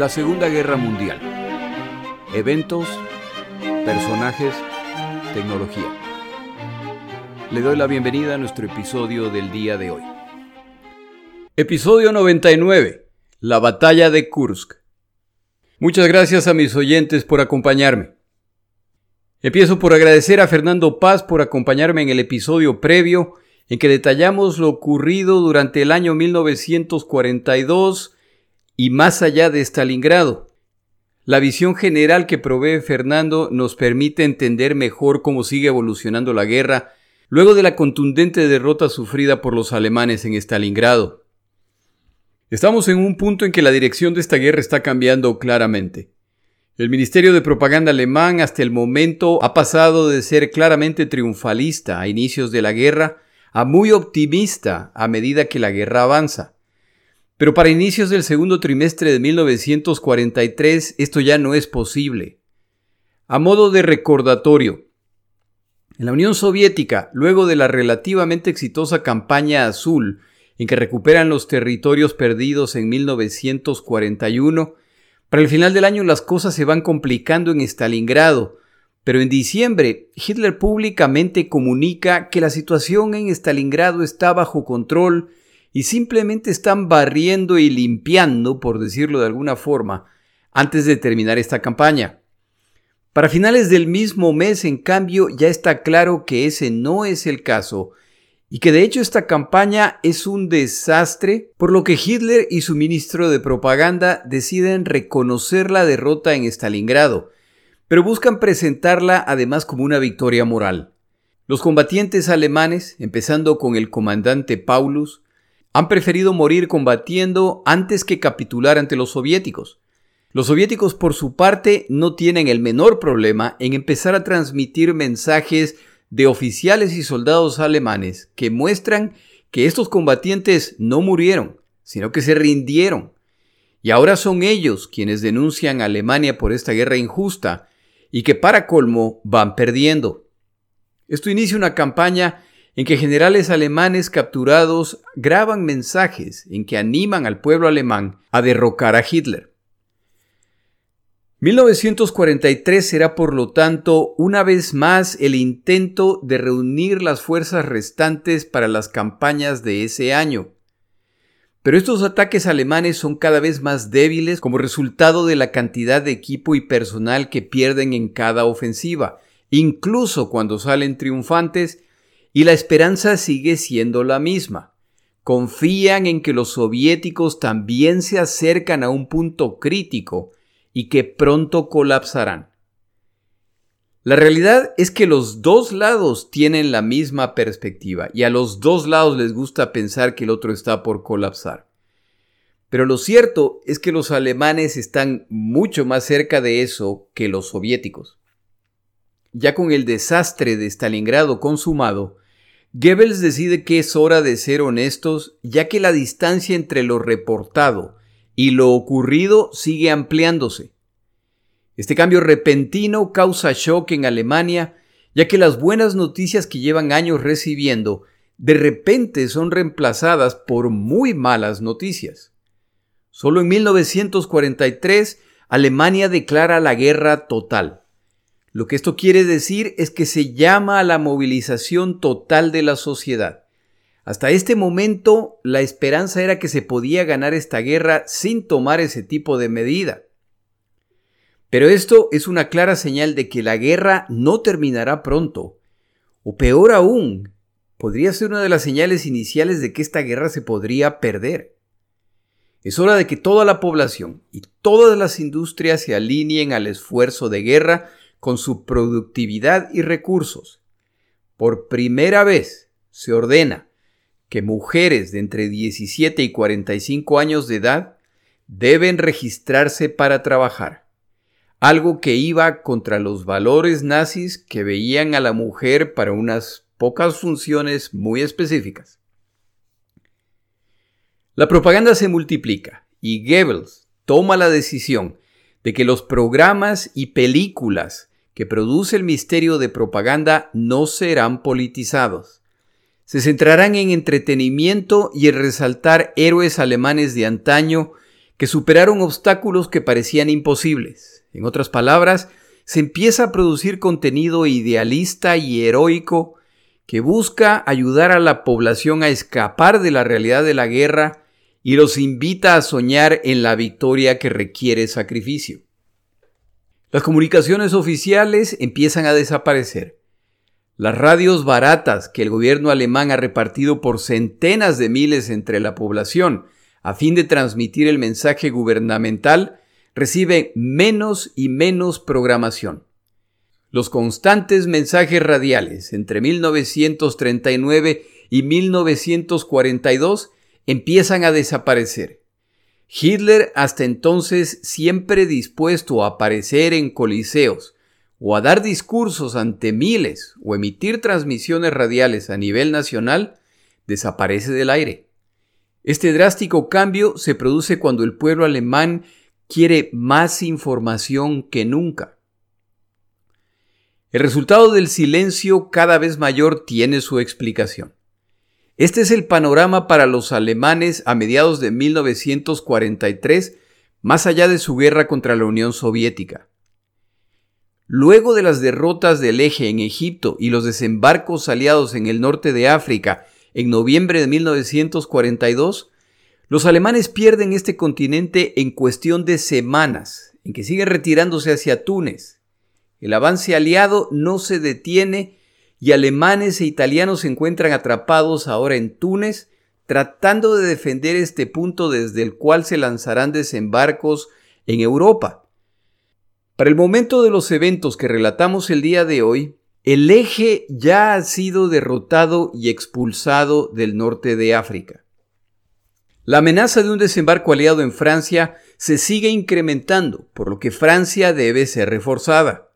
La Segunda Guerra Mundial. Eventos, personajes, tecnología. Le doy la bienvenida a nuestro episodio del día de hoy. Episodio 99. La batalla de Kursk. Muchas gracias a mis oyentes por acompañarme. Empiezo por agradecer a Fernando Paz por acompañarme en el episodio previo en que detallamos lo ocurrido durante el año 1942 y más allá de Stalingrado. La visión general que provee Fernando nos permite entender mejor cómo sigue evolucionando la guerra luego de la contundente derrota sufrida por los alemanes en Stalingrado. Estamos en un punto en que la dirección de esta guerra está cambiando claramente. El Ministerio de Propaganda alemán hasta el momento ha pasado de ser claramente triunfalista a inicios de la guerra a muy optimista a medida que la guerra avanza. Pero para inicios del segundo trimestre de 1943 esto ya no es posible. A modo de recordatorio, en la Unión Soviética, luego de la relativamente exitosa campaña azul, en que recuperan los territorios perdidos en 1941, para el final del año las cosas se van complicando en Stalingrado, pero en diciembre, Hitler públicamente comunica que la situación en Stalingrado está bajo control y simplemente están barriendo y limpiando, por decirlo de alguna forma, antes de terminar esta campaña. Para finales del mismo mes, en cambio, ya está claro que ese no es el caso y que de hecho esta campaña es un desastre, por lo que Hitler y su ministro de propaganda deciden reconocer la derrota en Stalingrado pero buscan presentarla además como una victoria moral. Los combatientes alemanes, empezando con el comandante Paulus, han preferido morir combatiendo antes que capitular ante los soviéticos. Los soviéticos, por su parte, no tienen el menor problema en empezar a transmitir mensajes de oficiales y soldados alemanes que muestran que estos combatientes no murieron, sino que se rindieron. Y ahora son ellos quienes denuncian a Alemania por esta guerra injusta y que para colmo van perdiendo. Esto inicia una campaña en que generales alemanes capturados graban mensajes en que animan al pueblo alemán a derrocar a Hitler. 1943 será por lo tanto una vez más el intento de reunir las fuerzas restantes para las campañas de ese año. Pero estos ataques alemanes son cada vez más débiles como resultado de la cantidad de equipo y personal que pierden en cada ofensiva, incluso cuando salen triunfantes, y la esperanza sigue siendo la misma. Confían en que los soviéticos también se acercan a un punto crítico y que pronto colapsarán. La realidad es que los dos lados tienen la misma perspectiva y a los dos lados les gusta pensar que el otro está por colapsar. Pero lo cierto es que los alemanes están mucho más cerca de eso que los soviéticos. Ya con el desastre de Stalingrado consumado, Goebbels decide que es hora de ser honestos, ya que la distancia entre lo reportado y lo ocurrido sigue ampliándose. Este cambio repentino causa shock en Alemania, ya que las buenas noticias que llevan años recibiendo de repente son reemplazadas por muy malas noticias. Solo en 1943 Alemania declara la guerra total. Lo que esto quiere decir es que se llama a la movilización total de la sociedad. Hasta este momento la esperanza era que se podía ganar esta guerra sin tomar ese tipo de medida. Pero esto es una clara señal de que la guerra no terminará pronto. O peor aún, podría ser una de las señales iniciales de que esta guerra se podría perder. Es hora de que toda la población y todas las industrias se alineen al esfuerzo de guerra con su productividad y recursos. Por primera vez se ordena que mujeres de entre 17 y 45 años de edad deben registrarse para trabajar algo que iba contra los valores nazis que veían a la mujer para unas pocas funciones muy específicas. La propaganda se multiplica y Goebbels toma la decisión de que los programas y películas que produce el Ministerio de Propaganda no serán politizados. Se centrarán en entretenimiento y en resaltar héroes alemanes de antaño que superaron obstáculos que parecían imposibles. En otras palabras, se empieza a producir contenido idealista y heroico que busca ayudar a la población a escapar de la realidad de la guerra y los invita a soñar en la victoria que requiere sacrificio. Las comunicaciones oficiales empiezan a desaparecer. Las radios baratas que el gobierno alemán ha repartido por centenas de miles entre la población a fin de transmitir el mensaje gubernamental reciben menos y menos programación. Los constantes mensajes radiales entre 1939 y 1942 empiezan a desaparecer. Hitler, hasta entonces siempre dispuesto a aparecer en coliseos, o a dar discursos ante miles o emitir transmisiones radiales a nivel nacional, desaparece del aire. Este drástico cambio se produce cuando el pueblo alemán quiere más información que nunca. El resultado del silencio cada vez mayor tiene su explicación. Este es el panorama para los alemanes a mediados de 1943, más allá de su guerra contra la Unión Soviética. Luego de las derrotas del eje en Egipto y los desembarcos aliados en el norte de África en noviembre de 1942, los alemanes pierden este continente en cuestión de semanas, en que siguen retirándose hacia Túnez. El avance aliado no se detiene y alemanes e italianos se encuentran atrapados ahora en Túnez, tratando de defender este punto desde el cual se lanzarán desembarcos en Europa. Para el momento de los eventos que relatamos el día de hoy, el eje ya ha sido derrotado y expulsado del norte de África. La amenaza de un desembarco aliado en Francia se sigue incrementando, por lo que Francia debe ser reforzada.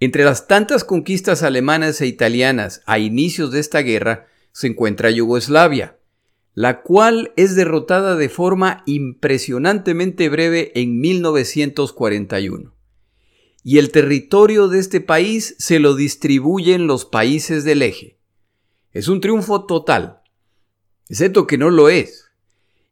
Entre las tantas conquistas alemanas e italianas a inicios de esta guerra se encuentra Yugoslavia, la cual es derrotada de forma impresionantemente breve en 1941. Y el territorio de este país se lo distribuyen los países del eje. Es un triunfo total, excepto que no lo es.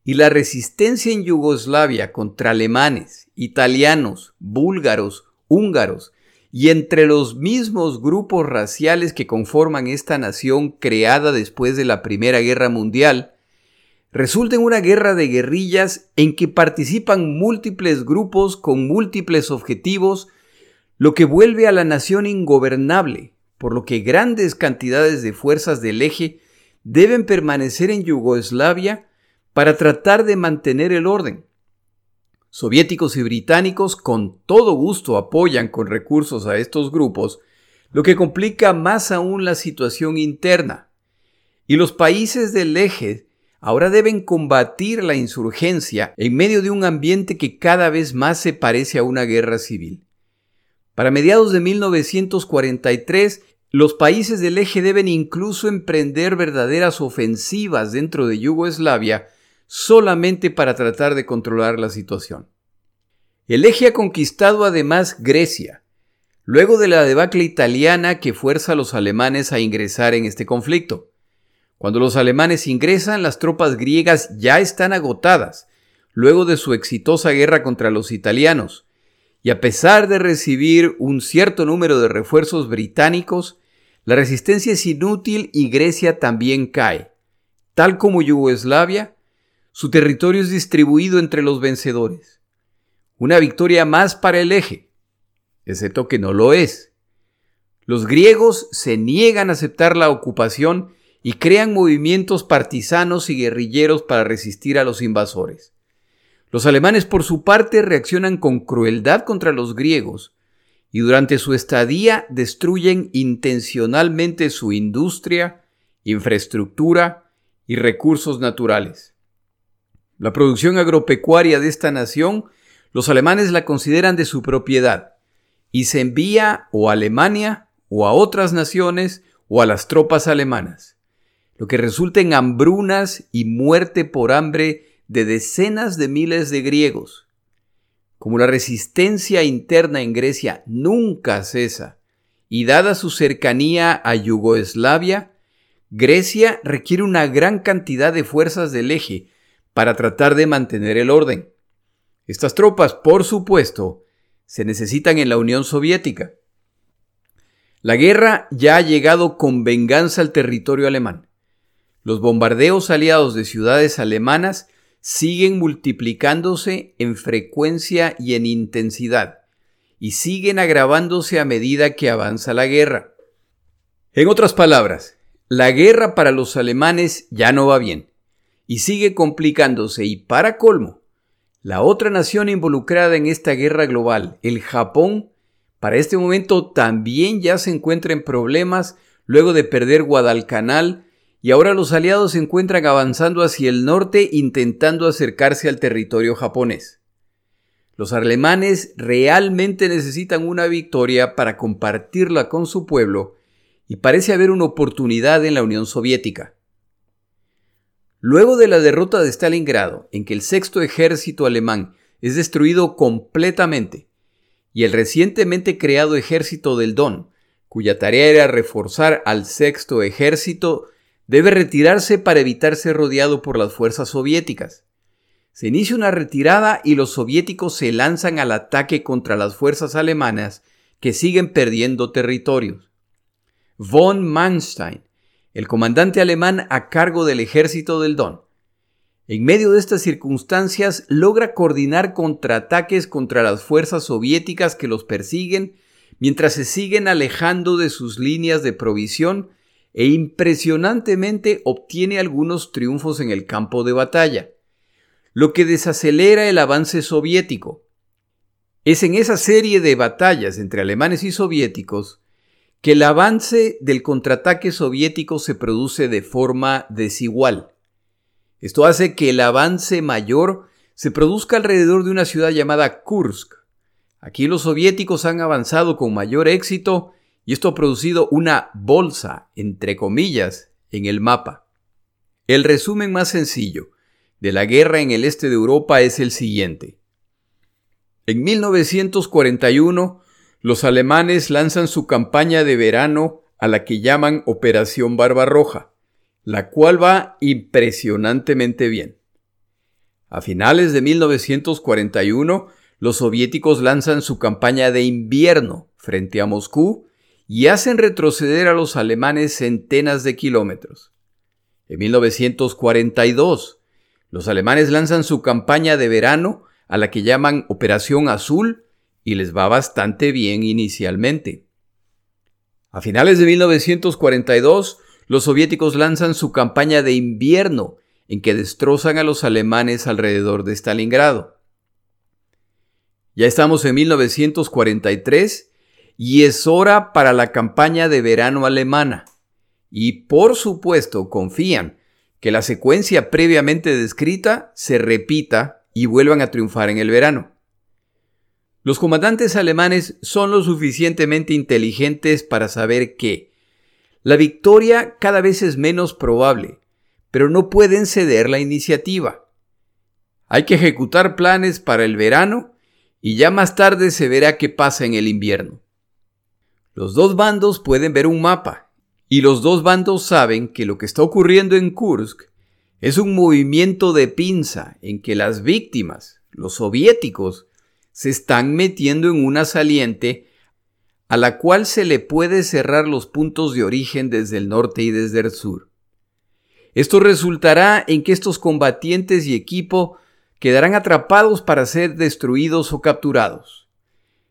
Y la resistencia en Yugoslavia contra alemanes, italianos, búlgaros, húngaros y entre los mismos grupos raciales que conforman esta nación creada después de la Primera Guerra Mundial, resulta en una guerra de guerrillas en que participan múltiples grupos con múltiples objetivos, lo que vuelve a la nación ingobernable, por lo que grandes cantidades de fuerzas del eje deben permanecer en Yugoslavia para tratar de mantener el orden. Soviéticos y británicos con todo gusto apoyan con recursos a estos grupos, lo que complica más aún la situación interna. Y los países del eje ahora deben combatir la insurgencia en medio de un ambiente que cada vez más se parece a una guerra civil. Para mediados de 1943, los países del eje deben incluso emprender verdaderas ofensivas dentro de Yugoslavia solamente para tratar de controlar la situación. El eje ha conquistado además Grecia, luego de la debacle italiana que fuerza a los alemanes a ingresar en este conflicto. Cuando los alemanes ingresan, las tropas griegas ya están agotadas, luego de su exitosa guerra contra los italianos, y a pesar de recibir un cierto número de refuerzos británicos, la resistencia es inútil y Grecia también cae. Tal como Yugoslavia, su territorio es distribuido entre los vencedores. Una victoria más para el eje, excepto que no lo es. Los griegos se niegan a aceptar la ocupación y crean movimientos partisanos y guerrilleros para resistir a los invasores. Los alemanes por su parte reaccionan con crueldad contra los griegos y durante su estadía destruyen intencionalmente su industria, infraestructura y recursos naturales. La producción agropecuaria de esta nación los alemanes la consideran de su propiedad y se envía o a Alemania o a otras naciones o a las tropas alemanas lo que resulta en hambrunas y muerte por hambre de decenas de miles de griegos. Como la resistencia interna en Grecia nunca cesa, y dada su cercanía a Yugoslavia, Grecia requiere una gran cantidad de fuerzas del eje para tratar de mantener el orden. Estas tropas, por supuesto, se necesitan en la Unión Soviética. La guerra ya ha llegado con venganza al territorio alemán. Los bombardeos aliados de ciudades alemanas siguen multiplicándose en frecuencia y en intensidad, y siguen agravándose a medida que avanza la guerra. En otras palabras, la guerra para los alemanes ya no va bien, y sigue complicándose, y para colmo, la otra nación involucrada en esta guerra global, el Japón, para este momento también ya se encuentra en problemas luego de perder Guadalcanal y ahora los aliados se encuentran avanzando hacia el norte intentando acercarse al territorio japonés. Los alemanes realmente necesitan una victoria para compartirla con su pueblo y parece haber una oportunidad en la Unión Soviética. Luego de la derrota de Stalingrado, en que el sexto ejército alemán es destruido completamente, y el recientemente creado ejército del Don, cuya tarea era reforzar al sexto ejército, debe retirarse para evitar ser rodeado por las fuerzas soviéticas. Se inicia una retirada y los soviéticos se lanzan al ataque contra las fuerzas alemanas que siguen perdiendo territorios. Von Manstein, el comandante alemán a cargo del ejército del Don, en medio de estas circunstancias logra coordinar contraataques contra las fuerzas soviéticas que los persiguen mientras se siguen alejando de sus líneas de provisión e impresionantemente obtiene algunos triunfos en el campo de batalla, lo que desacelera el avance soviético. Es en esa serie de batallas entre alemanes y soviéticos que el avance del contraataque soviético se produce de forma desigual. Esto hace que el avance mayor se produzca alrededor de una ciudad llamada Kursk. Aquí los soviéticos han avanzado con mayor éxito y esto ha producido una bolsa, entre comillas, en el mapa. El resumen más sencillo de la guerra en el este de Europa es el siguiente. En 1941, los alemanes lanzan su campaña de verano a la que llaman Operación Barbarroja, la cual va impresionantemente bien. A finales de 1941, los soviéticos lanzan su campaña de invierno frente a Moscú y hacen retroceder a los alemanes centenas de kilómetros. En 1942, los alemanes lanzan su campaña de verano a la que llaman Operación Azul y les va bastante bien inicialmente. A finales de 1942, los soviéticos lanzan su campaña de invierno en que destrozan a los alemanes alrededor de Stalingrado. Ya estamos en 1943 y es hora para la campaña de verano alemana. Y por supuesto confían que la secuencia previamente descrita se repita y vuelvan a triunfar en el verano. Los comandantes alemanes son lo suficientemente inteligentes para saber que la victoria cada vez es menos probable, pero no pueden ceder la iniciativa. Hay que ejecutar planes para el verano y ya más tarde se verá qué pasa en el invierno. Los dos bandos pueden ver un mapa y los dos bandos saben que lo que está ocurriendo en Kursk es un movimiento de pinza en que las víctimas, los soviéticos, se están metiendo en una saliente a la cual se le puede cerrar los puntos de origen desde el norte y desde el sur. Esto resultará en que estos combatientes y equipo quedarán atrapados para ser destruidos o capturados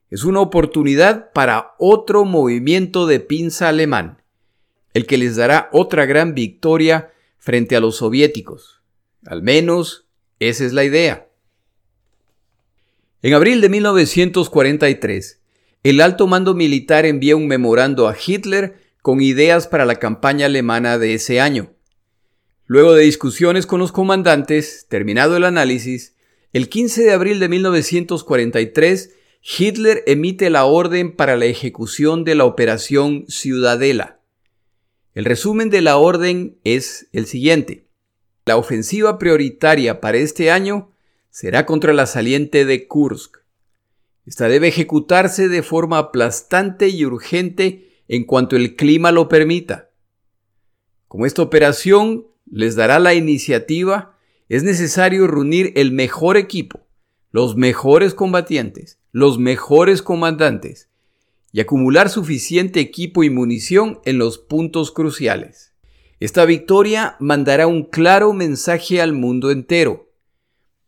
es una oportunidad para otro movimiento de pinza alemán, el que les dará otra gran victoria frente a los soviéticos. Al menos esa es la idea. En abril de 1943, el alto mando militar envía un memorando a Hitler con ideas para la campaña alemana de ese año. Luego de discusiones con los comandantes, terminado el análisis, el 15 de abril de 1943 Hitler emite la orden para la ejecución de la operación Ciudadela. El resumen de la orden es el siguiente. La ofensiva prioritaria para este año será contra la saliente de Kursk. Esta debe ejecutarse de forma aplastante y urgente en cuanto el clima lo permita. Como esta operación les dará la iniciativa, es necesario reunir el mejor equipo, los mejores combatientes, los mejores comandantes y acumular suficiente equipo y munición en los puntos cruciales. Esta victoria mandará un claro mensaje al mundo entero.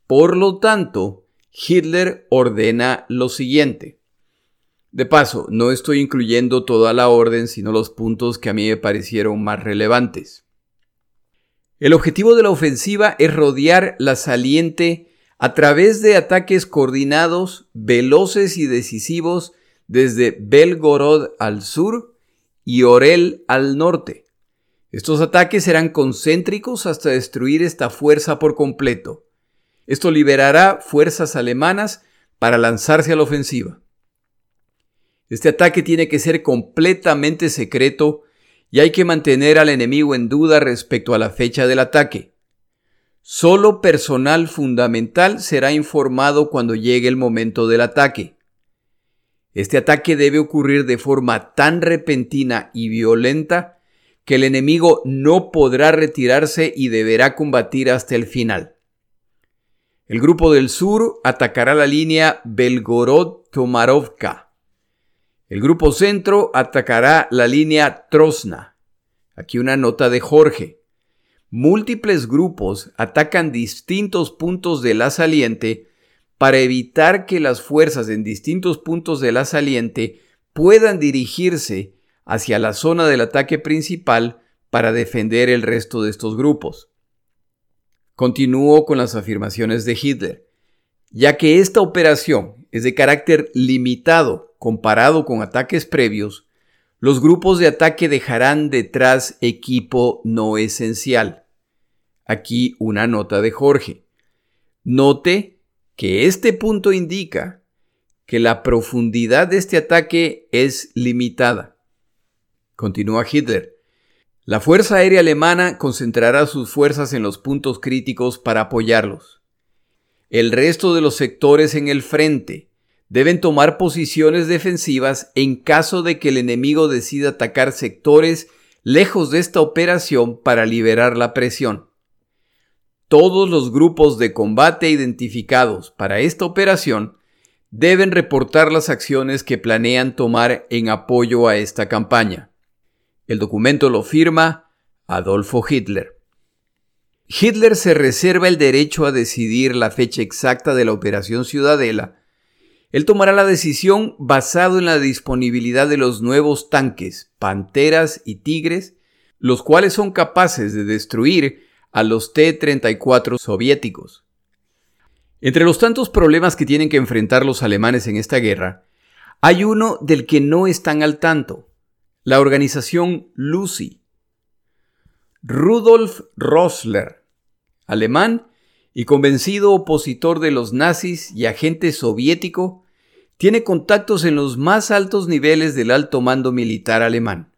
Por lo tanto, Hitler ordena lo siguiente. De paso, no estoy incluyendo toda la orden, sino los puntos que a mí me parecieron más relevantes. El objetivo de la ofensiva es rodear la saliente a través de ataques coordinados, veloces y decisivos desde Belgorod al sur y Orel al norte. Estos ataques serán concéntricos hasta destruir esta fuerza por completo. Esto liberará fuerzas alemanas para lanzarse a la ofensiva. Este ataque tiene que ser completamente secreto y hay que mantener al enemigo en duda respecto a la fecha del ataque. Solo personal fundamental será informado cuando llegue el momento del ataque. Este ataque debe ocurrir de forma tan repentina y violenta que el enemigo no podrá retirarse y deberá combatir hasta el final. El grupo del sur atacará la línea Belgorod-Tomarovka el grupo centro atacará la línea Trosna. Aquí una nota de Jorge. Múltiples grupos atacan distintos puntos de la saliente para evitar que las fuerzas en distintos puntos de la saliente puedan dirigirse hacia la zona del ataque principal para defender el resto de estos grupos. Continúo con las afirmaciones de Hitler. Ya que esta operación es de carácter limitado comparado con ataques previos, los grupos de ataque dejarán detrás equipo no esencial. Aquí una nota de Jorge. Note que este punto indica que la profundidad de este ataque es limitada. Continúa Hitler. La Fuerza Aérea Alemana concentrará sus fuerzas en los puntos críticos para apoyarlos. El resto de los sectores en el frente deben tomar posiciones defensivas en caso de que el enemigo decida atacar sectores lejos de esta operación para liberar la presión. Todos los grupos de combate identificados para esta operación deben reportar las acciones que planean tomar en apoyo a esta campaña. El documento lo firma Adolfo Hitler. Hitler se reserva el derecho a decidir la fecha exacta de la Operación Ciudadela él tomará la decisión basado en la disponibilidad de los nuevos tanques, Panteras y Tigres, los cuales son capaces de destruir a los T-34 soviéticos. Entre los tantos problemas que tienen que enfrentar los alemanes en esta guerra, hay uno del que no están al tanto, la organización Lucy. Rudolf Rossler, alemán, y convencido opositor de los nazis y agente soviético, tiene contactos en los más altos niveles del alto mando militar alemán.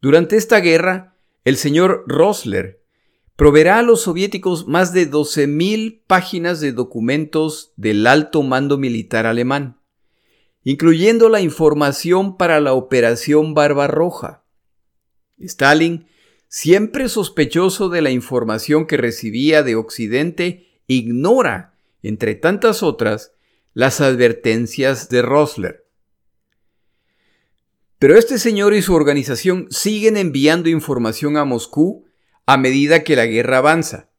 Durante esta guerra, el señor Rosler proveerá a los soviéticos más de 12.000 páginas de documentos del alto mando militar alemán, incluyendo la información para la Operación Barbarroja. Stalin siempre sospechoso de la información que recibía de Occidente, ignora, entre tantas otras, las advertencias de Rosler. Pero este señor y su organización siguen enviando información a Moscú a medida que la guerra avanza.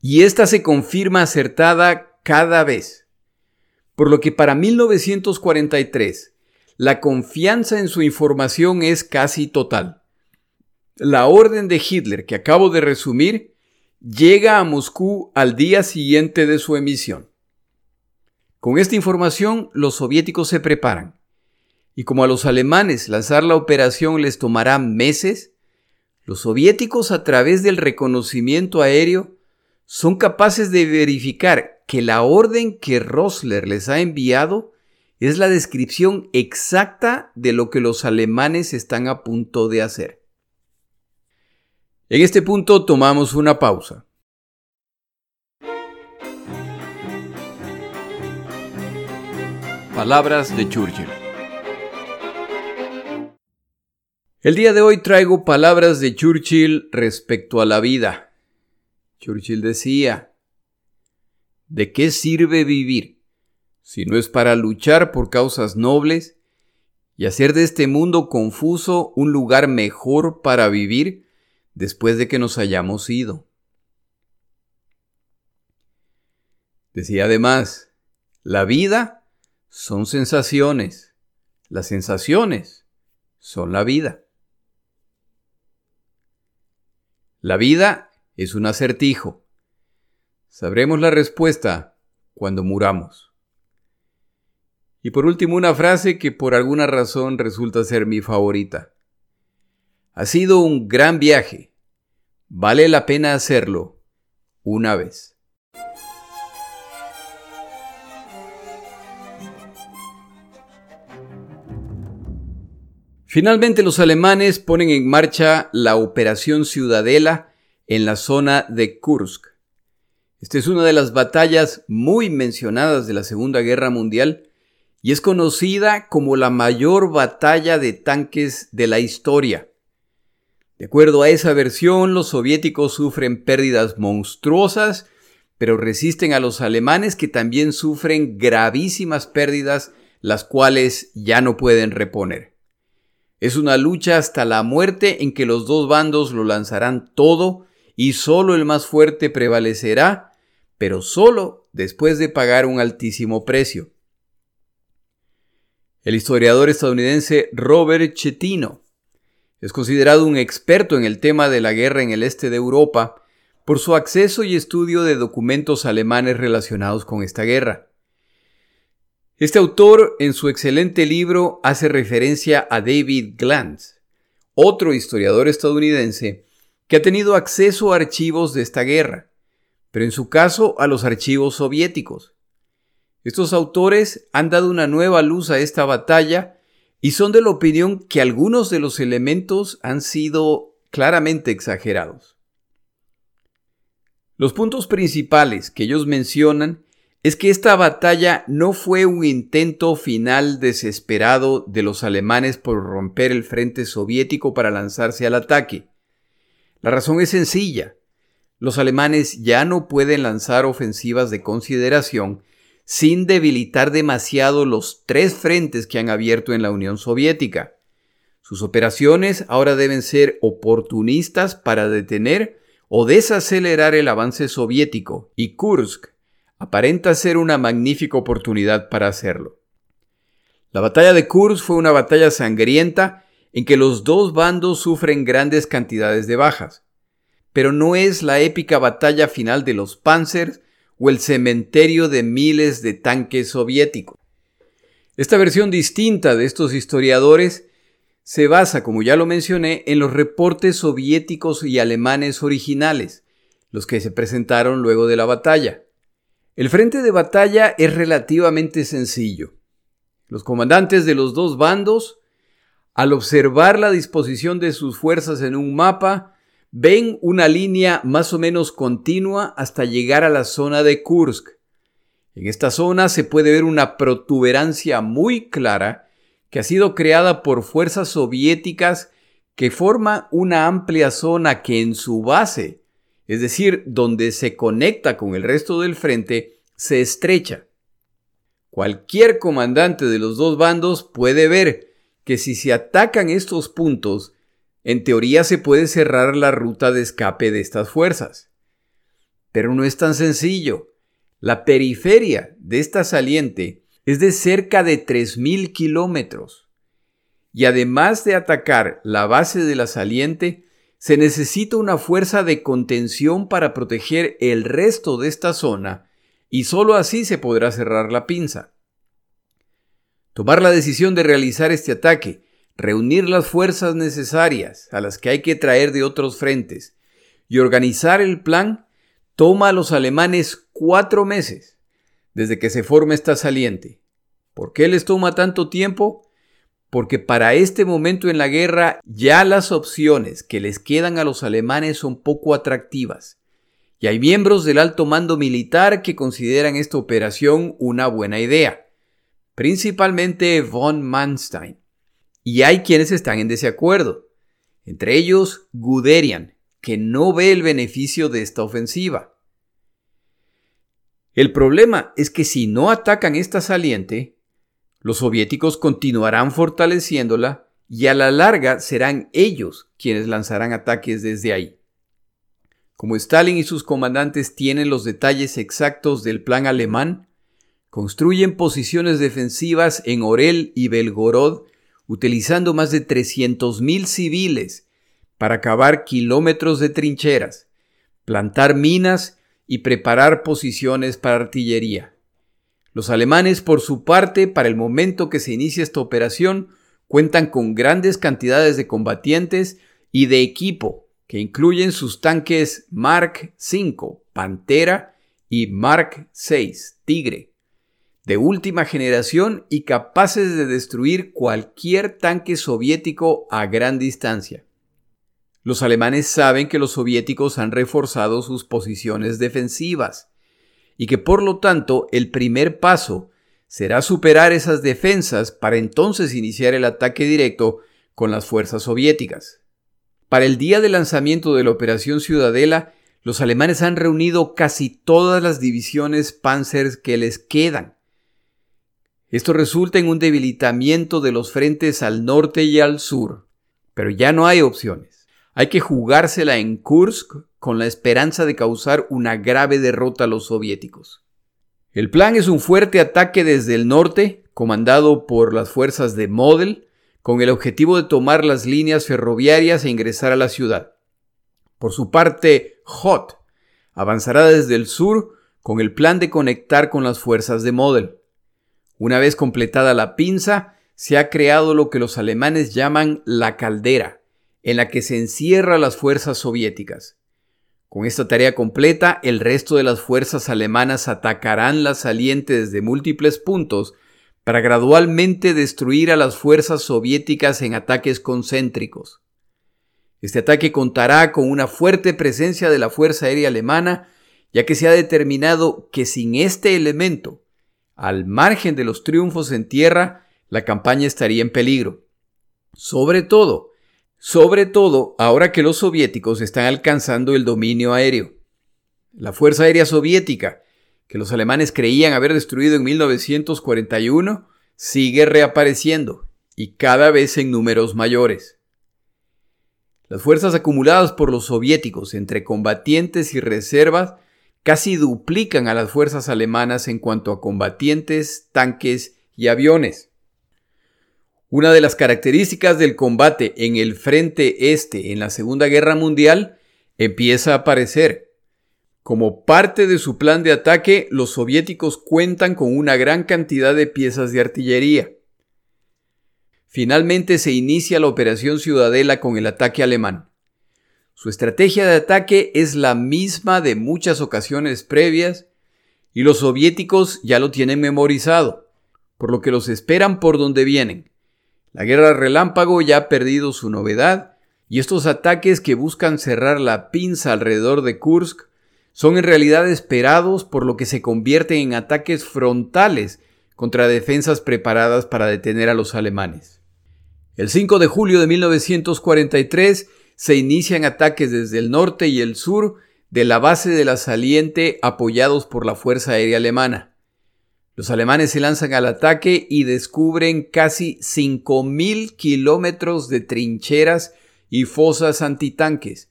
Y esta se confirma acertada cada vez. Por lo que para 1943, la confianza en su información es casi total. La orden de Hitler que acabo de resumir llega a Moscú al día siguiente de su emisión. Con esta información los soviéticos se preparan. Y como a los alemanes lanzar la operación les tomará meses, los soviéticos a través del reconocimiento aéreo son capaces de verificar que la orden que Rosler les ha enviado es la descripción exacta de lo que los alemanes están a punto de hacer. En este punto tomamos una pausa. Palabras de Churchill. El día de hoy traigo palabras de Churchill respecto a la vida. Churchill decía, ¿de qué sirve vivir si no es para luchar por causas nobles y hacer de este mundo confuso un lugar mejor para vivir después de que nos hayamos ido? Decía además, la vida son sensaciones, las sensaciones son la vida. La vida es un acertijo. Sabremos la respuesta cuando muramos. Y por último una frase que por alguna razón resulta ser mi favorita. Ha sido un gran viaje. Vale la pena hacerlo una vez. Finalmente los alemanes ponen en marcha la Operación Ciudadela en la zona de Kursk. Esta es una de las batallas muy mencionadas de la Segunda Guerra Mundial y es conocida como la mayor batalla de tanques de la historia. De acuerdo a esa versión, los soviéticos sufren pérdidas monstruosas, pero resisten a los alemanes que también sufren gravísimas pérdidas, las cuales ya no pueden reponer. Es una lucha hasta la muerte en que los dos bandos lo lanzarán todo y solo el más fuerte prevalecerá, pero solo después de pagar un altísimo precio. El historiador estadounidense Robert Chetino es considerado un experto en el tema de la guerra en el este de Europa por su acceso y estudio de documentos alemanes relacionados con esta guerra. Este autor, en su excelente libro, hace referencia a David Glantz, otro historiador estadounidense que ha tenido acceso a archivos de esta guerra, pero en su caso a los archivos soviéticos. Estos autores han dado una nueva luz a esta batalla y son de la opinión que algunos de los elementos han sido claramente exagerados. Los puntos principales que ellos mencionan es que esta batalla no fue un intento final desesperado de los alemanes por romper el frente soviético para lanzarse al ataque. La razón es sencilla. Los alemanes ya no pueden lanzar ofensivas de consideración sin debilitar demasiado los tres frentes que han abierto en la Unión Soviética. Sus operaciones ahora deben ser oportunistas para detener o desacelerar el avance soviético, y Kursk aparenta ser una magnífica oportunidad para hacerlo. La batalla de Kursk fue una batalla sangrienta en que los dos bandos sufren grandes cantidades de bajas, pero no es la épica batalla final de los Panzers o el cementerio de miles de tanques soviéticos. Esta versión distinta de estos historiadores se basa, como ya lo mencioné, en los reportes soviéticos y alemanes originales, los que se presentaron luego de la batalla. El frente de batalla es relativamente sencillo. Los comandantes de los dos bandos, al observar la disposición de sus fuerzas en un mapa, ven una línea más o menos continua hasta llegar a la zona de Kursk. En esta zona se puede ver una protuberancia muy clara que ha sido creada por fuerzas soviéticas que forma una amplia zona que en su base es decir, donde se conecta con el resto del frente, se estrecha. Cualquier comandante de los dos bandos puede ver que si se atacan estos puntos, en teoría se puede cerrar la ruta de escape de estas fuerzas. Pero no es tan sencillo. La periferia de esta saliente es de cerca de 3.000 kilómetros. Y además de atacar la base de la saliente, se necesita una fuerza de contención para proteger el resto de esta zona y sólo así se podrá cerrar la pinza. Tomar la decisión de realizar este ataque, reunir las fuerzas necesarias a las que hay que traer de otros frentes y organizar el plan toma a los alemanes cuatro meses desde que se forma esta saliente. ¿Por qué les toma tanto tiempo? porque para este momento en la guerra ya las opciones que les quedan a los alemanes son poco atractivas, y hay miembros del alto mando militar que consideran esta operación una buena idea, principalmente von Manstein, y hay quienes están en desacuerdo, entre ellos Guderian, que no ve el beneficio de esta ofensiva. El problema es que si no atacan esta saliente, los soviéticos continuarán fortaleciéndola y a la larga serán ellos quienes lanzarán ataques desde ahí. Como Stalin y sus comandantes tienen los detalles exactos del plan alemán, construyen posiciones defensivas en Orel y Belgorod utilizando más de 300.000 civiles para cavar kilómetros de trincheras, plantar minas y preparar posiciones para artillería. Los alemanes, por su parte, para el momento que se inicia esta operación, cuentan con grandes cantidades de combatientes y de equipo que incluyen sus tanques Mark V, Pantera, y Mark VI, Tigre, de última generación y capaces de destruir cualquier tanque soviético a gran distancia. Los alemanes saben que los soviéticos han reforzado sus posiciones defensivas y que por lo tanto el primer paso será superar esas defensas para entonces iniciar el ataque directo con las fuerzas soviéticas. Para el día de lanzamiento de la Operación Ciudadela, los alemanes han reunido casi todas las divisiones Panzers que les quedan. Esto resulta en un debilitamiento de los frentes al norte y al sur, pero ya no hay opciones. Hay que jugársela en Kursk con la esperanza de causar una grave derrota a los soviéticos. El plan es un fuerte ataque desde el norte, comandado por las fuerzas de Model, con el objetivo de tomar las líneas ferroviarias e ingresar a la ciudad. Por su parte, Hot avanzará desde el sur con el plan de conectar con las fuerzas de Model. Una vez completada la pinza, se ha creado lo que los alemanes llaman la caldera, en la que se encierra las fuerzas soviéticas. Con esta tarea completa, el resto de las fuerzas alemanas atacarán la saliente desde múltiples puntos para gradualmente destruir a las fuerzas soviéticas en ataques concéntricos. Este ataque contará con una fuerte presencia de la Fuerza Aérea Alemana, ya que se ha determinado que sin este elemento, al margen de los triunfos en tierra, la campaña estaría en peligro. Sobre todo, sobre todo ahora que los soviéticos están alcanzando el dominio aéreo. La Fuerza Aérea Soviética, que los alemanes creían haber destruido en 1941, sigue reapareciendo y cada vez en números mayores. Las fuerzas acumuladas por los soviéticos entre combatientes y reservas casi duplican a las fuerzas alemanas en cuanto a combatientes, tanques y aviones. Una de las características del combate en el frente este en la Segunda Guerra Mundial empieza a aparecer como parte de su plan de ataque, los soviéticos cuentan con una gran cantidad de piezas de artillería. Finalmente se inicia la Operación Ciudadela con el ataque alemán. Su estrategia de ataque es la misma de muchas ocasiones previas y los soviéticos ya lo tienen memorizado, por lo que los esperan por donde vienen. La guerra relámpago ya ha perdido su novedad y estos ataques que buscan cerrar la pinza alrededor de Kursk son en realidad esperados por lo que se convierten en ataques frontales contra defensas preparadas para detener a los alemanes. El 5 de julio de 1943 se inician ataques desde el norte y el sur de la base de la saliente apoyados por la Fuerza Aérea Alemana. Los alemanes se lanzan al ataque y descubren casi 5.000 kilómetros de trincheras y fosas antitanques,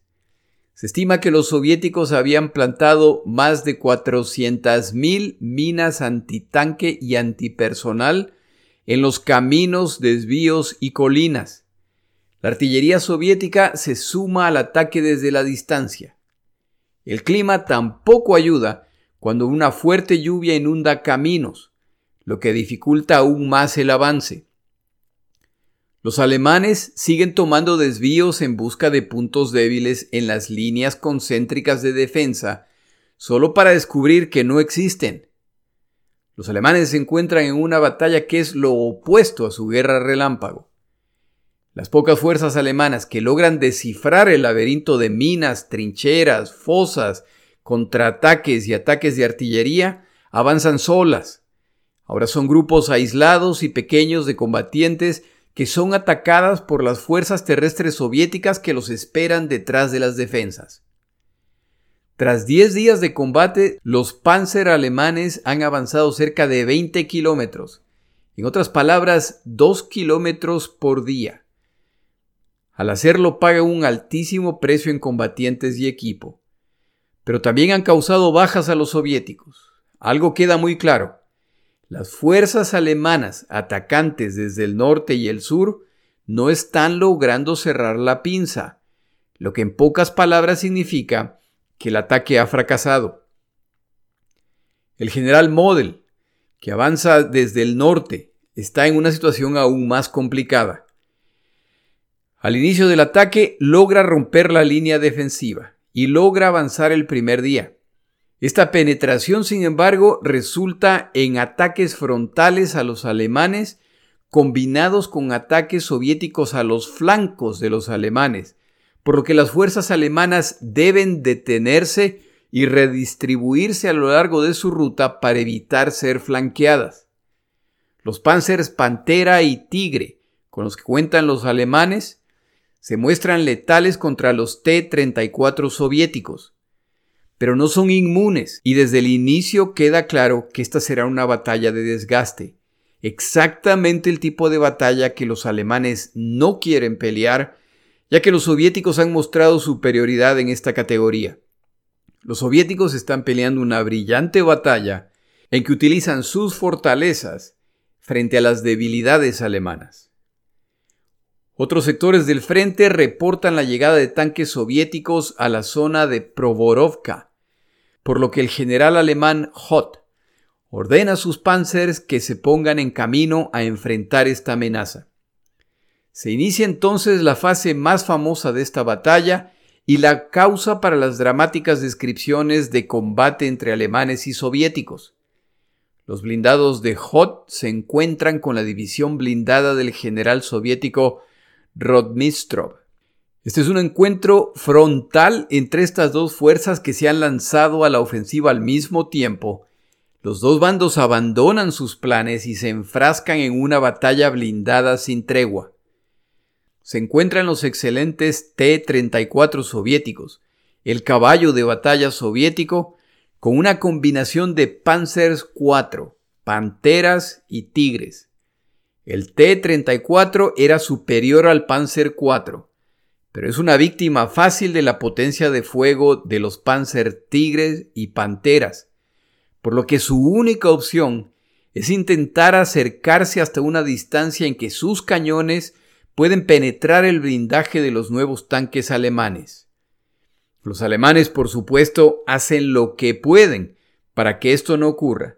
se estima que los soviéticos habían plantado más de 400.000 minas antitanque y antipersonal en los caminos, desvíos y colinas. La artillería soviética se suma al ataque desde la distancia. El clima tampoco ayuda cuando una fuerte lluvia inunda caminos, lo que dificulta aún más el avance. Los alemanes siguen tomando desvíos en busca de puntos débiles en las líneas concéntricas de defensa, solo para descubrir que no existen. Los alemanes se encuentran en una batalla que es lo opuesto a su guerra relámpago. Las pocas fuerzas alemanas que logran descifrar el laberinto de minas, trincheras, fosas, contraataques y ataques de artillería avanzan solas. Ahora son grupos aislados y pequeños de combatientes que son atacadas por las fuerzas terrestres soviéticas que los esperan detrás de las defensas. Tras 10 días de combate, los Panzer alemanes han avanzado cerca de 20 kilómetros, en otras palabras, 2 kilómetros por día. Al hacerlo pagan un altísimo precio en combatientes y equipo. Pero también han causado bajas a los soviéticos. Algo queda muy claro. Las fuerzas alemanas atacantes desde el norte y el sur no están logrando cerrar la pinza, lo que en pocas palabras significa que el ataque ha fracasado. El general Model, que avanza desde el norte, está en una situación aún más complicada. Al inicio del ataque logra romper la línea defensiva y logra avanzar el primer día. Esta penetración, sin embargo, resulta en ataques frontales a los alemanes combinados con ataques soviéticos a los flancos de los alemanes, por lo que las fuerzas alemanas deben detenerse y redistribuirse a lo largo de su ruta para evitar ser flanqueadas. Los Panzers Pantera y Tigre, con los que cuentan los alemanes, se muestran letales contra los T-34 soviéticos, pero no son inmunes y desde el inicio queda claro que esta será una batalla de desgaste, exactamente el tipo de batalla que los alemanes no quieren pelear, ya que los soviéticos han mostrado superioridad en esta categoría. Los soviéticos están peleando una brillante batalla en que utilizan sus fortalezas frente a las debilidades alemanas. Otros sectores del frente reportan la llegada de tanques soviéticos a la zona de Provorovka, por lo que el general alemán Hoth ordena a sus panzers que se pongan en camino a enfrentar esta amenaza. Se inicia entonces la fase más famosa de esta batalla y la causa para las dramáticas descripciones de combate entre alemanes y soviéticos. Los blindados de Hoth se encuentran con la división blindada del general soviético Rodmistrov. Este es un encuentro frontal entre estas dos fuerzas que se han lanzado a la ofensiva al mismo tiempo. Los dos bandos abandonan sus planes y se enfrascan en una batalla blindada sin tregua. Se encuentran los excelentes T-34 soviéticos, el caballo de batalla soviético, con una combinación de Panzers 4, Panteras y Tigres. El T-34 era superior al Panzer IV, pero es una víctima fácil de la potencia de fuego de los Panzer Tigres y Panteras, por lo que su única opción es intentar acercarse hasta una distancia en que sus cañones pueden penetrar el blindaje de los nuevos tanques alemanes. Los alemanes, por supuesto, hacen lo que pueden para que esto no ocurra,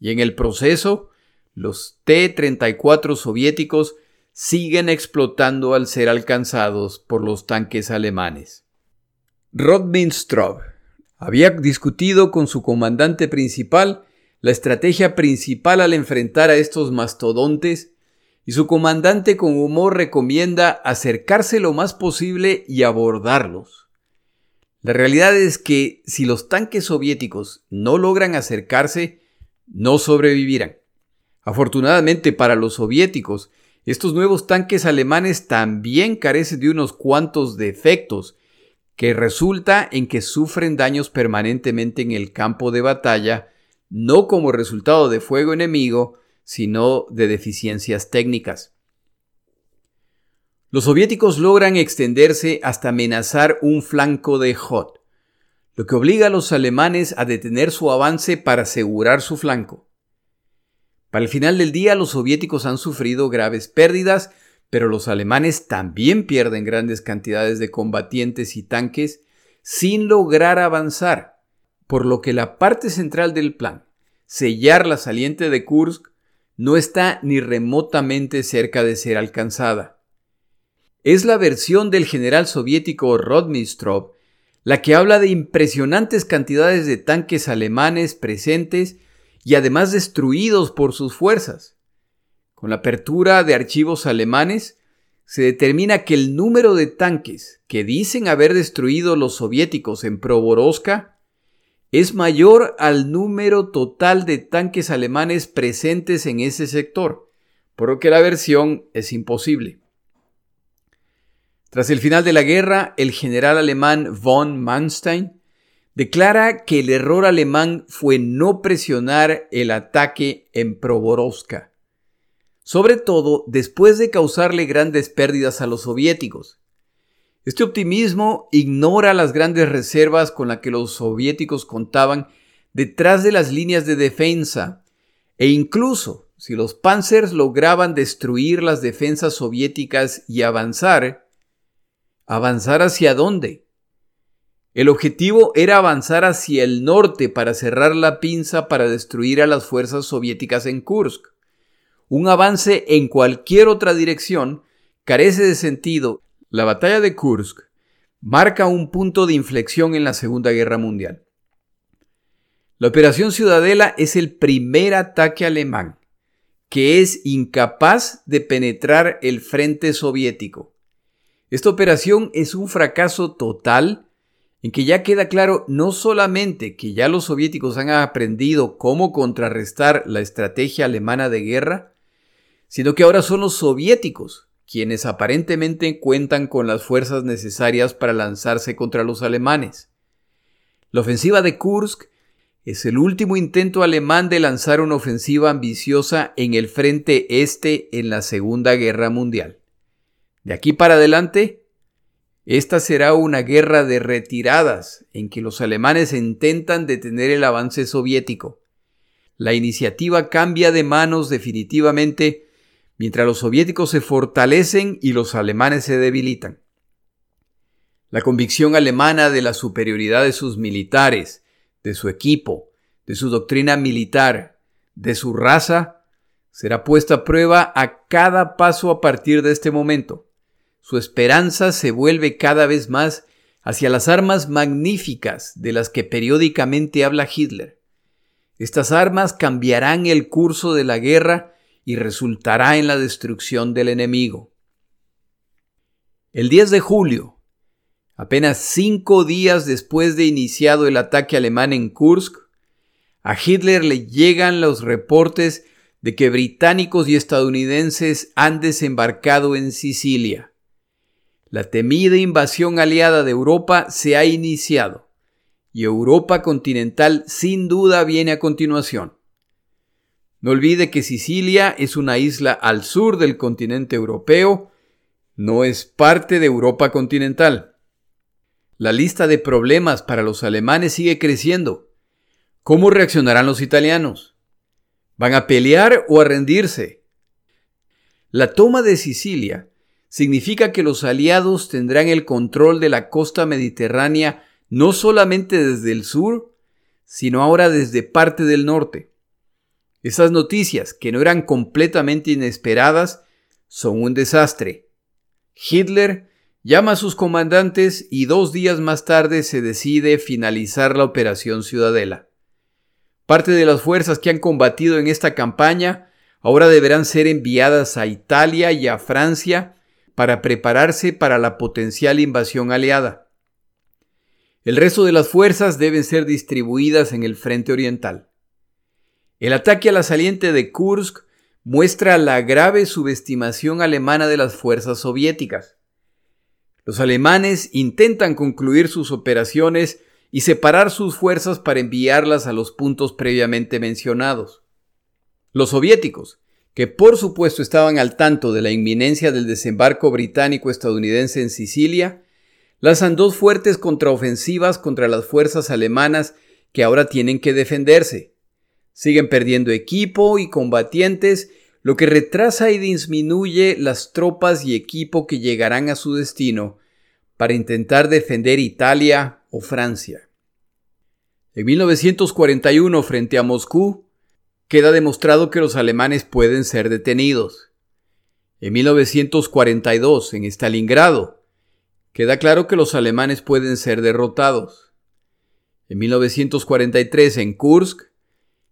y en el proceso los T-34 soviéticos siguen explotando al ser alcanzados por los tanques alemanes. Rodminstrov había discutido con su comandante principal la estrategia principal al enfrentar a estos mastodontes y su comandante con humor recomienda acercarse lo más posible y abordarlos. La realidad es que si los tanques soviéticos no logran acercarse, no sobrevivirán. Afortunadamente para los soviéticos, estos nuevos tanques alemanes también carecen de unos cuantos defectos, que resulta en que sufren daños permanentemente en el campo de batalla, no como resultado de fuego enemigo, sino de deficiencias técnicas. Los soviéticos logran extenderse hasta amenazar un flanco de Hot, lo que obliga a los alemanes a detener su avance para asegurar su flanco. Para el final del día los soviéticos han sufrido graves pérdidas, pero los alemanes también pierden grandes cantidades de combatientes y tanques sin lograr avanzar, por lo que la parte central del plan, sellar la saliente de Kursk, no está ni remotamente cerca de ser alcanzada. Es la versión del general soviético Rodmistrov la que habla de impresionantes cantidades de tanques alemanes presentes y además destruidos por sus fuerzas. Con la apertura de archivos alemanes, se determina que el número de tanques que dicen haber destruido los soviéticos en Proboroska es mayor al número total de tanques alemanes presentes en ese sector, por lo que la versión es imposible. Tras el final de la guerra, el general alemán von Manstein declara que el error alemán fue no presionar el ataque en Proborovska, sobre todo después de causarle grandes pérdidas a los soviéticos. Este optimismo ignora las grandes reservas con las que los soviéticos contaban detrás de las líneas de defensa e incluso si los panzers lograban destruir las defensas soviéticas y avanzar, ¿avanzar hacia dónde? El objetivo era avanzar hacia el norte para cerrar la pinza para destruir a las fuerzas soviéticas en Kursk. Un avance en cualquier otra dirección carece de sentido. La batalla de Kursk marca un punto de inflexión en la Segunda Guerra Mundial. La Operación Ciudadela es el primer ataque alemán que es incapaz de penetrar el frente soviético. Esta operación es un fracaso total en que ya queda claro no solamente que ya los soviéticos han aprendido cómo contrarrestar la estrategia alemana de guerra, sino que ahora son los soviéticos quienes aparentemente cuentan con las fuerzas necesarias para lanzarse contra los alemanes. La ofensiva de Kursk es el último intento alemán de lanzar una ofensiva ambiciosa en el frente este en la Segunda Guerra Mundial. De aquí para adelante, esta será una guerra de retiradas en que los alemanes intentan detener el avance soviético. La iniciativa cambia de manos definitivamente mientras los soviéticos se fortalecen y los alemanes se debilitan. La convicción alemana de la superioridad de sus militares, de su equipo, de su doctrina militar, de su raza, será puesta a prueba a cada paso a partir de este momento su esperanza se vuelve cada vez más hacia las armas magníficas de las que periódicamente habla Hitler. Estas armas cambiarán el curso de la guerra y resultará en la destrucción del enemigo. El 10 de julio, apenas cinco días después de iniciado el ataque alemán en Kursk, a Hitler le llegan los reportes de que británicos y estadounidenses han desembarcado en Sicilia. La temida invasión aliada de Europa se ha iniciado y Europa continental sin duda viene a continuación. No olvide que Sicilia es una isla al sur del continente europeo, no es parte de Europa continental. La lista de problemas para los alemanes sigue creciendo. ¿Cómo reaccionarán los italianos? ¿Van a pelear o a rendirse? La toma de Sicilia significa que los aliados tendrán el control de la costa mediterránea no solamente desde el sur, sino ahora desde parte del norte. Esas noticias, que no eran completamente inesperadas, son un desastre. Hitler llama a sus comandantes y dos días más tarde se decide finalizar la Operación Ciudadela. Parte de las fuerzas que han combatido en esta campaña ahora deberán ser enviadas a Italia y a Francia para prepararse para la potencial invasión aliada. El resto de las fuerzas deben ser distribuidas en el frente oriental. El ataque a la saliente de Kursk muestra la grave subestimación alemana de las fuerzas soviéticas. Los alemanes intentan concluir sus operaciones y separar sus fuerzas para enviarlas a los puntos previamente mencionados. Los soviéticos, que por supuesto estaban al tanto de la inminencia del desembarco británico-estadounidense en Sicilia, lanzan dos fuertes contraofensivas contra las fuerzas alemanas que ahora tienen que defenderse. Siguen perdiendo equipo y combatientes, lo que retrasa y disminuye las tropas y equipo que llegarán a su destino para intentar defender Italia o Francia. En 1941, frente a Moscú, queda demostrado que los alemanes pueden ser detenidos. En 1942, en Stalingrado, queda claro que los alemanes pueden ser derrotados. En 1943, en Kursk,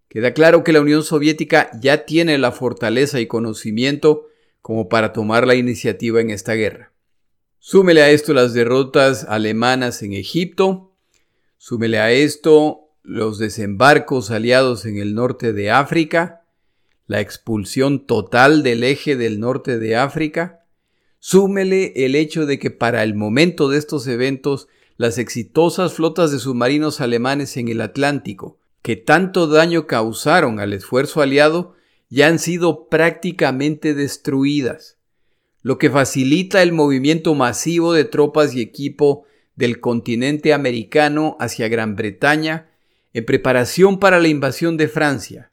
queda claro que la Unión Soviética ya tiene la fortaleza y conocimiento como para tomar la iniciativa en esta guerra. Súmele a esto las derrotas alemanas en Egipto, súmele a esto los desembarcos aliados en el norte de África, la expulsión total del eje del norte de África, súmele el hecho de que para el momento de estos eventos las exitosas flotas de submarinos alemanes en el Atlántico, que tanto daño causaron al esfuerzo aliado, ya han sido prácticamente destruidas, lo que facilita el movimiento masivo de tropas y equipo del continente americano hacia Gran Bretaña en preparación para la invasión de Francia,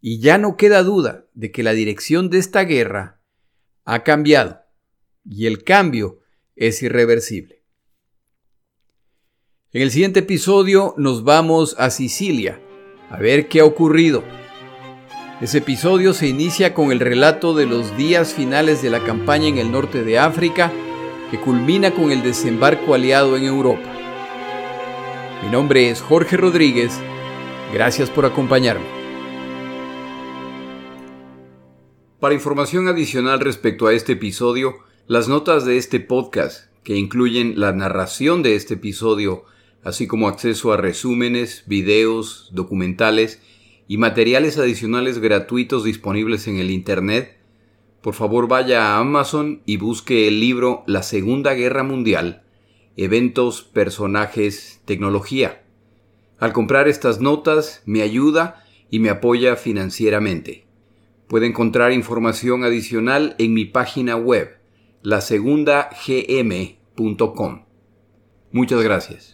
y ya no queda duda de que la dirección de esta guerra ha cambiado, y el cambio es irreversible. En el siguiente episodio nos vamos a Sicilia a ver qué ha ocurrido. Ese episodio se inicia con el relato de los días finales de la campaña en el norte de África que culmina con el desembarco aliado en Europa. Mi nombre es Jorge Rodríguez. Gracias por acompañarme. Para información adicional respecto a este episodio, las notas de este podcast, que incluyen la narración de este episodio, así como acceso a resúmenes, videos, documentales y materiales adicionales gratuitos disponibles en el Internet, por favor vaya a Amazon y busque el libro La Segunda Guerra Mundial, Eventos, Personajes, Tecnología. Al comprar estas notas me ayuda y me apoya financieramente. Puede encontrar información adicional en mi página web, lasegundagm.com. Muchas gracias.